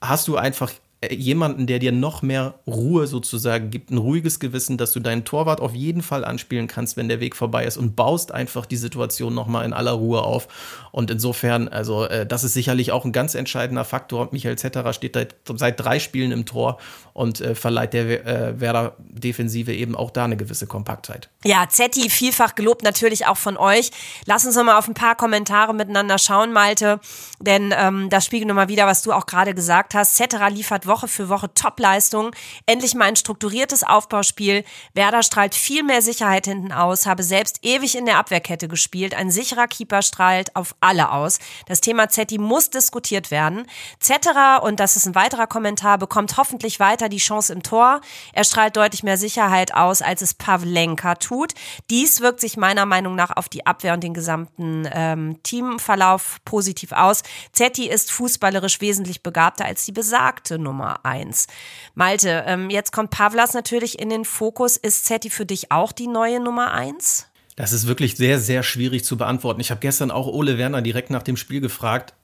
hast du einfach jemanden, der dir noch mehr Ruhe sozusagen gibt, ein ruhiges Gewissen, dass du deinen Torwart auf jeden Fall anspielen kannst, wenn der Weg vorbei ist und baust einfach die Situation nochmal in aller Ruhe auf. Und insofern, also äh, das ist sicherlich auch ein ganz entscheidender Faktor. Michael Zetterer steht seit, seit drei Spielen im Tor und äh, verleiht der äh, Werder Defensive eben auch da eine gewisse Kompaktheit. Ja, Zetti, vielfach gelobt natürlich auch von euch. Lass uns noch mal auf ein paar Kommentare miteinander schauen, Malte, denn ähm, das spiegelt nochmal wieder, was du auch gerade gesagt hast. Zetterer liefert Woche für Woche Topleistung. Endlich mal ein strukturiertes Aufbauspiel. Werder strahlt viel mehr Sicherheit hinten aus, habe selbst ewig in der Abwehrkette gespielt. Ein sicherer Keeper strahlt auf alle aus. Das Thema Zetti muss diskutiert werden. Zetterer, und das ist ein weiterer Kommentar, bekommt hoffentlich weiter die Chance im Tor. Er strahlt deutlich mehr Sicherheit aus, als es Pavlenka tut. Dies wirkt sich meiner Meinung nach auf die Abwehr und den gesamten ähm, Teamverlauf positiv aus. Zetti ist fußballerisch wesentlich begabter als die besagte Nummer eins. Malte, ähm, jetzt kommt Pavlas natürlich in den Fokus. Ist Zetti für dich auch die neue Nummer eins? Das ist wirklich sehr, sehr schwierig zu beantworten. Ich habe gestern auch Ole Werner direkt nach dem Spiel gefragt,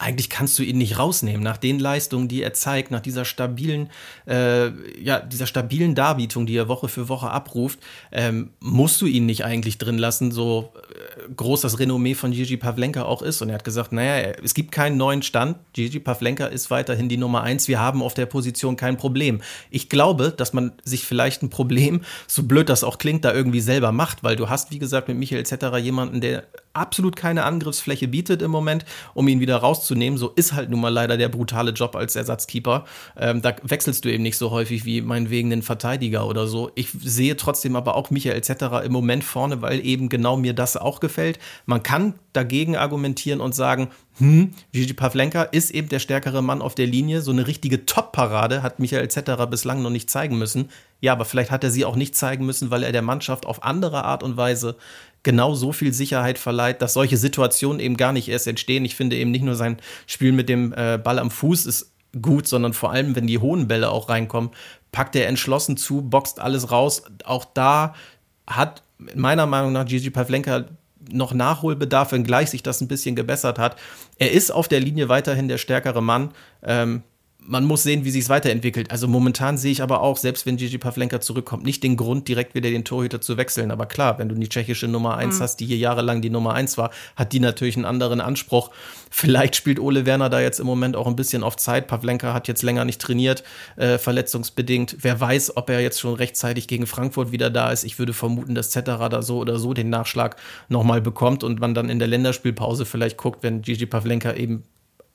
eigentlich kannst du ihn nicht rausnehmen nach den Leistungen, die er zeigt, nach dieser stabilen, äh, ja, dieser stabilen Darbietung, die er Woche für Woche abruft, ähm, musst du ihn nicht eigentlich drin lassen, so äh, groß das Renommee von Gigi Pavlenka auch ist. Und er hat gesagt, naja, es gibt keinen neuen Stand. Gigi Pavlenka ist weiterhin die Nummer eins. Wir haben auf der Position kein Problem. Ich glaube, dass man sich vielleicht ein Problem, so blöd das auch klingt, da irgendwie selber macht, weil du hast, wie gesagt, mit Michael etc. jemanden, der absolut keine Angriffsfläche bietet im Moment, um ihn wieder rauszunehmen. So ist halt nun mal leider der brutale Job als Ersatzkeeper. Ähm, da wechselst du eben nicht so häufig wie meinetwegen den Verteidiger oder so. Ich sehe trotzdem aber auch Michael etc. im Moment vorne, weil eben genau mir das auch gefällt. Man kann dagegen argumentieren und sagen, hm, Gigi Pavlenka ist eben der stärkere Mann auf der Linie. So eine richtige Top-Parade hat Michael etc. bislang noch nicht zeigen müssen. Ja, aber vielleicht hat er sie auch nicht zeigen müssen, weil er der Mannschaft auf andere Art und Weise genau so viel Sicherheit verleiht, dass solche Situationen eben gar nicht erst entstehen. Ich finde eben nicht nur sein Spiel mit dem äh, Ball am Fuß ist gut, sondern vor allem, wenn die hohen Bälle auch reinkommen, packt er entschlossen zu, boxt alles raus. Auch da hat meiner Meinung nach Gigi Pavlenka noch Nachholbedarf, wenngleich sich das ein bisschen gebessert hat. Er ist auf der Linie weiterhin der stärkere Mann. Ähm, man muss sehen, wie sich es weiterentwickelt. Also momentan sehe ich aber auch, selbst wenn Gigi Pavlenka zurückkommt, nicht den Grund, direkt wieder den Torhüter zu wechseln. Aber klar, wenn du die tschechische Nummer 1 mhm. hast, die hier jahrelang die Nummer 1 war, hat die natürlich einen anderen Anspruch. Vielleicht spielt Ole Werner da jetzt im Moment auch ein bisschen auf Zeit. Pavlenka hat jetzt länger nicht trainiert, äh, verletzungsbedingt. Wer weiß, ob er jetzt schon rechtzeitig gegen Frankfurt wieder da ist. Ich würde vermuten, dass Zetterer da so oder so den Nachschlag nochmal bekommt und man dann in der Länderspielpause vielleicht guckt, wenn Gigi Pavlenka eben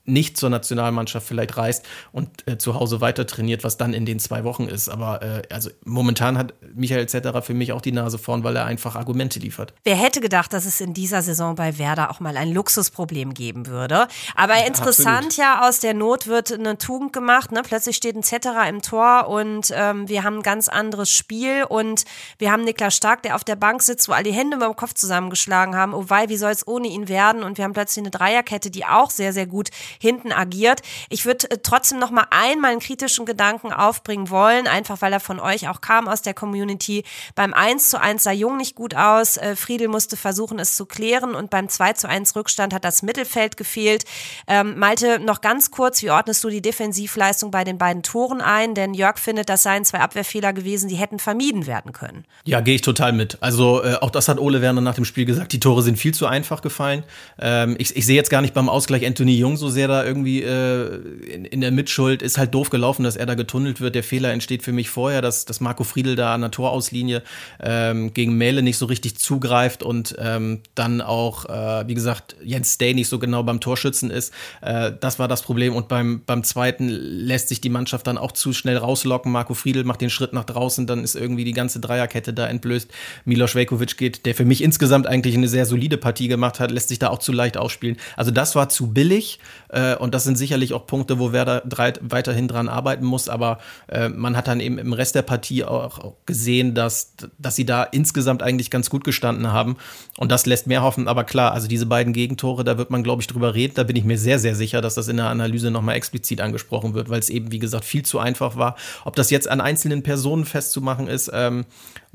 nicht zur Nationalmannschaft vielleicht reist und äh, zu Hause weiter trainiert, was dann in den zwei Wochen ist. Aber äh, also momentan hat Michael Zetterer für mich auch die Nase vorn, weil er einfach Argumente liefert. Wer hätte gedacht, dass es in dieser Saison bei Werder auch mal ein Luxusproblem geben würde? Aber ja, interessant absolut. ja, aus der Not wird eine Tugend gemacht. Ne? Plötzlich steht ein Zetterer im Tor und ähm, wir haben ein ganz anderes Spiel und wir haben Niklas Stark, der auf der Bank sitzt, wo alle die Hände über dem Kopf zusammengeschlagen haben. Oh wei, wie soll es ohne ihn werden? Und wir haben plötzlich eine Dreierkette, die auch sehr, sehr gut hinten agiert. Ich würde äh, trotzdem noch mal einmal einen kritischen Gedanken aufbringen wollen, einfach weil er von euch auch kam aus der Community. Beim 1 zu 1 sah Jung nicht gut aus. Äh, Friedel musste versuchen, es zu klären und beim 2 zu 1 Rückstand hat das Mittelfeld gefehlt. Ähm, Malte, noch ganz kurz, wie ordnest du die Defensivleistung bei den beiden Toren ein? Denn Jörg findet, das seien zwei Abwehrfehler gewesen, die hätten vermieden werden können. Ja, gehe ich total mit. Also äh, auch das hat Ole Werner nach dem Spiel gesagt, die Tore sind viel zu einfach gefallen. Ähm, ich, ich sehe jetzt gar nicht beim Ausgleich Anthony Jung so sehr da irgendwie äh, in, in, der Mitschuld. Ist halt doof gelaufen, dass er da getunnelt wird. Der Fehler entsteht für mich vorher, dass, dass Marco Friedl da an der Torauslinie ähm, gegen Mähle nicht so richtig zugreift und ähm, dann auch, äh, wie gesagt, Jens Stay nicht so genau beim Torschützen ist. Äh, das war das Problem. Und beim, beim zweiten lässt sich die Mannschaft dann auch zu schnell rauslocken. Marco Friedl macht den Schritt nach draußen, dann ist irgendwie die ganze Dreierkette da entblößt. Milos Vekovic geht, der für mich insgesamt eigentlich eine sehr solide Partie gemacht hat, lässt sich da auch zu leicht ausspielen. Also das war zu billig. Äh, und das sind sicherlich auch Punkte, wo Werder weiterhin dran arbeiten muss. Aber äh, man hat dann eben im Rest der Partie auch gesehen, dass, dass sie da insgesamt eigentlich ganz gut gestanden haben. Und das lässt mehr hoffen. Aber klar, also diese beiden Gegentore, da wird man, glaube ich, drüber reden. Da bin ich mir sehr, sehr sicher, dass das in der Analyse nochmal explizit angesprochen wird, weil es eben, wie gesagt, viel zu einfach war. Ob das jetzt an einzelnen Personen festzumachen ist, ähm,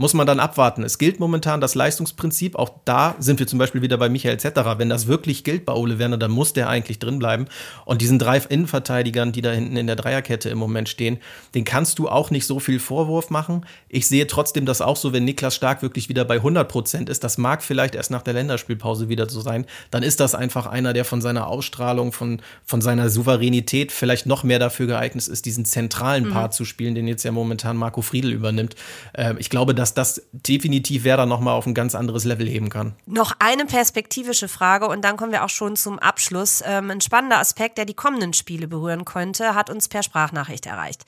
muss man dann abwarten. Es gilt momentan das Leistungsprinzip. Auch da sind wir zum Beispiel wieder bei Michael Zetterer. Wenn das wirklich gilt bei Ole Werner, dann muss der eigentlich drin bleiben. Und diesen drei Innenverteidigern, die da hinten in der Dreierkette im Moment stehen, den kannst du auch nicht so viel Vorwurf machen. Ich sehe trotzdem das auch so, wenn Niklas Stark wirklich wieder bei 100 Prozent ist. Das mag vielleicht erst nach der Länderspielpause wieder so sein. Dann ist das einfach einer, der von seiner Ausstrahlung, von, von seiner Souveränität vielleicht noch mehr dafür geeignet ist, diesen zentralen mhm. Part zu spielen, den jetzt ja momentan Marco Friedl übernimmt. Äh, ich glaube, dass dass das definitiv Werder nochmal auf ein ganz anderes Level heben kann. Noch eine perspektivische Frage und dann kommen wir auch schon zum Abschluss. Ähm, ein spannender Aspekt, der die kommenden Spiele berühren könnte, hat uns per Sprachnachricht erreicht.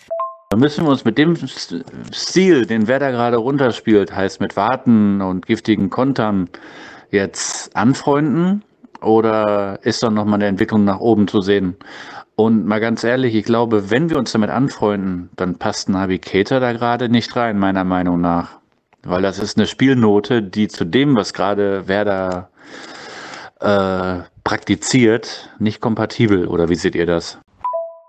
Da müssen wir uns mit dem Stil, den Werder gerade runterspielt, heißt mit Warten und giftigen Kontern, jetzt anfreunden? Oder ist da nochmal eine Entwicklung nach oben zu sehen? Und mal ganz ehrlich, ich glaube, wenn wir uns damit anfreunden, dann passt Navigator da gerade nicht rein, meiner Meinung nach. Weil das ist eine Spielnote, die zu dem, was gerade Werder äh, praktiziert, nicht kompatibel. Oder wie seht ihr das?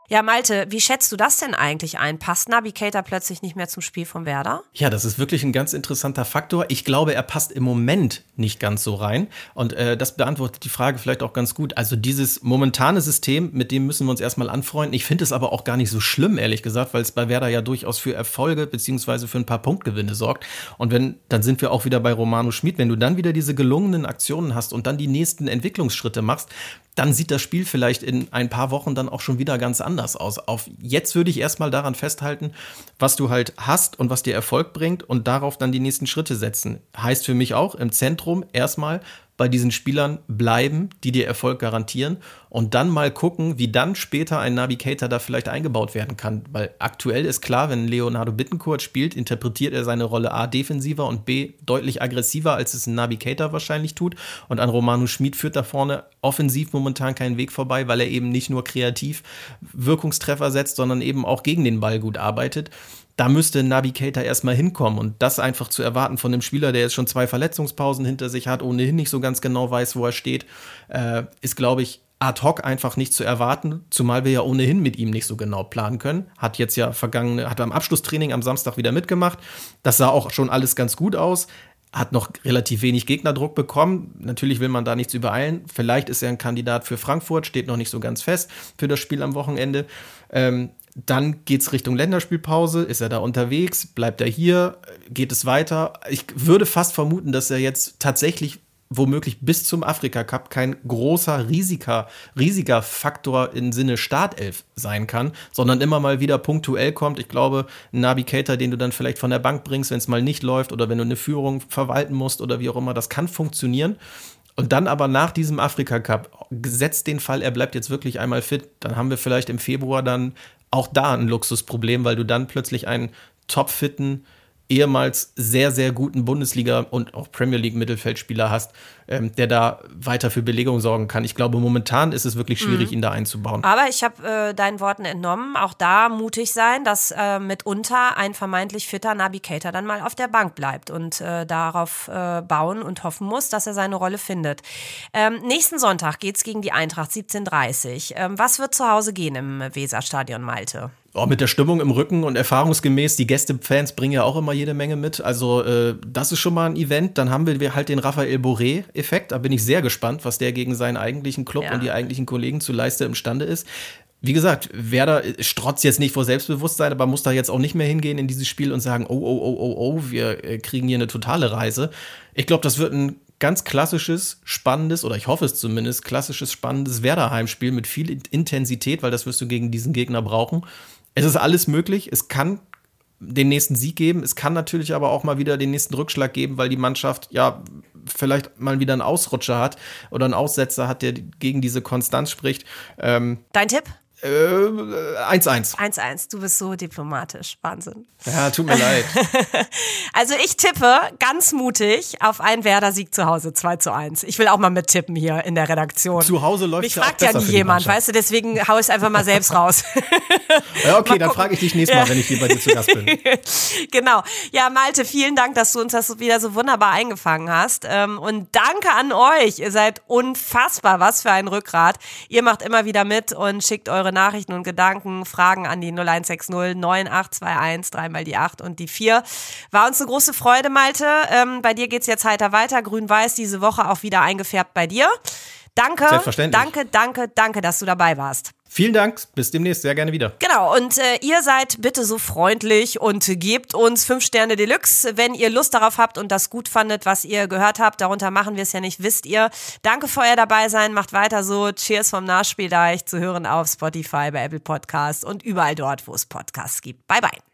Ja, Malte, wie schätzt du das denn eigentlich ein? Passt Navigator plötzlich nicht mehr zum Spiel von Werder? Ja, das ist wirklich ein ganz interessanter Faktor. Ich glaube, er passt im Moment nicht ganz so rein. Und äh, das beantwortet die Frage vielleicht auch ganz gut. Also dieses momentane System, mit dem müssen wir uns erstmal anfreunden. Ich finde es aber auch gar nicht so schlimm, ehrlich gesagt, weil es bei Werder ja durchaus für Erfolge beziehungsweise für ein paar Punktgewinne sorgt. Und wenn, dann sind wir auch wieder bei Romano Schmid. Wenn du dann wieder diese gelungenen Aktionen hast und dann die nächsten Entwicklungsschritte machst, dann sieht das Spiel vielleicht in ein paar Wochen dann auch schon wieder ganz anders aus. Auf jetzt würde ich erstmal daran festhalten, was du halt hast und was dir Erfolg bringt und darauf dann die nächsten Schritte setzen. Heißt für mich auch im Zentrum erstmal bei diesen Spielern bleiben, die dir Erfolg garantieren und dann mal gucken, wie dann später ein Navigator da vielleicht eingebaut werden kann. Weil aktuell ist klar, wenn Leonardo Bittencourt spielt, interpretiert er seine Rolle A defensiver und B deutlich aggressiver, als es ein Navigator wahrscheinlich tut. Und an Romano Schmid führt da vorne offensiv momentan keinen Weg vorbei, weil er eben nicht nur kreativ Wirkungstreffer setzt, sondern eben auch gegen den Ball gut arbeitet da müsste Navigator erstmal hinkommen und das einfach zu erwarten von einem Spieler, der jetzt schon zwei Verletzungspausen hinter sich hat, ohnehin nicht so ganz genau weiß, wo er steht, äh, ist, glaube ich, ad hoc einfach nicht zu erwarten, zumal wir ja ohnehin mit ihm nicht so genau planen können. Hat jetzt ja vergangene, hat beim Abschlusstraining am Samstag wieder mitgemacht. Das sah auch schon alles ganz gut aus. Hat noch relativ wenig Gegnerdruck bekommen. Natürlich will man da nichts übereilen. Vielleicht ist er ein Kandidat für Frankfurt, steht noch nicht so ganz fest für das Spiel am Wochenende. Ähm, dann geht es Richtung Länderspielpause. Ist er da unterwegs? Bleibt er hier? Geht es weiter? Ich würde fast vermuten, dass er jetzt tatsächlich womöglich bis zum Afrika Cup kein großer riesiger, riesiger Faktor im Sinne Startelf sein kann, sondern immer mal wieder punktuell kommt. Ich glaube, ein Navigator, den du dann vielleicht von der Bank bringst, wenn es mal nicht läuft oder wenn du eine Führung verwalten musst oder wie auch immer, das kann funktionieren. Und dann aber nach diesem Afrika Cup, gesetzt den Fall, er bleibt jetzt wirklich einmal fit, dann haben wir vielleicht im Februar dann auch da ein Luxusproblem, weil du dann plötzlich einen topfitten ehemals sehr, sehr guten Bundesliga- und auch Premier League-Mittelfeldspieler hast, ähm, der da weiter für Belegung sorgen kann. Ich glaube, momentan ist es wirklich schwierig, mhm. ihn da einzubauen. Aber ich habe äh, deinen Worten entnommen, auch da mutig sein, dass äh, mitunter ein vermeintlich fitter Navigator dann mal auf der Bank bleibt und äh, darauf äh, bauen und hoffen muss, dass er seine Rolle findet. Ähm, nächsten Sonntag geht es gegen die Eintracht 17.30 ähm, Was wird zu Hause gehen im Weserstadion, Malte? Oh, mit der Stimmung im Rücken und erfahrungsgemäß, die Gästefans bringen ja auch immer jede Menge mit. Also, äh, das ist schon mal ein Event. Dann haben wir halt den Raphael Boré-Effekt. Da bin ich sehr gespannt, was der gegen seinen eigentlichen Club ja. und die eigentlichen Kollegen zu leisten imstande ist. Wie gesagt, Werder strotzt jetzt nicht vor Selbstbewusstsein, aber muss da jetzt auch nicht mehr hingehen in dieses Spiel und sagen, oh, oh, oh, oh, oh, wir äh, kriegen hier eine totale Reise. Ich glaube, das wird ein ganz klassisches, spannendes, oder ich hoffe es zumindest, klassisches, spannendes Werder-Heimspiel mit viel Intensität, weil das wirst du gegen diesen Gegner brauchen. Es ist alles möglich. Es kann den nächsten Sieg geben. Es kann natürlich aber auch mal wieder den nächsten Rückschlag geben, weil die Mannschaft ja vielleicht mal wieder einen Ausrutscher hat oder einen Aussetzer hat, der gegen diese Konstanz spricht. Ähm, Dein Tipp? 1-1. Äh, 1-1. Du bist so diplomatisch. Wahnsinn. Ja, tut mir leid. also ich tippe ganz mutig auf einen Werder-Sieg zu Hause, 2 zu 1. Ich will auch mal mittippen hier in der Redaktion. Zu Hause läuft Mich ja fragt ja nie jemand, weißt du, deswegen hau ich es einfach mal selbst raus. ja, okay, dann frage ich dich nächstes Mal, wenn ich hier bei dir zu Gast bin. genau. Ja, Malte, vielen Dank, dass du uns das wieder so wunderbar eingefangen hast. Ähm, und danke an euch. Ihr seid unfassbar. Was für ein Rückgrat. Ihr macht immer wieder mit und schickt eure Nachrichten und Gedanken, Fragen an die 0160 9821 dreimal die 8 und die 4. War uns eine große Freude, Malte. Ähm, bei dir geht's jetzt heiter weiter. Grün-Weiß diese Woche auch wieder eingefärbt bei dir. Danke, danke, danke, danke, dass du dabei warst. Vielen Dank, bis demnächst, sehr gerne wieder. Genau, und äh, ihr seid bitte so freundlich und gebt uns 5 Sterne Deluxe, wenn ihr Lust darauf habt und das gut fandet, was ihr gehört habt. Darunter machen wir es ja nicht, wisst ihr. Danke für euer dabei sein, macht weiter so. Cheers vom Nachspieldeich zu hören auf Spotify, bei Apple Podcasts und überall dort, wo es Podcasts gibt. Bye, bye.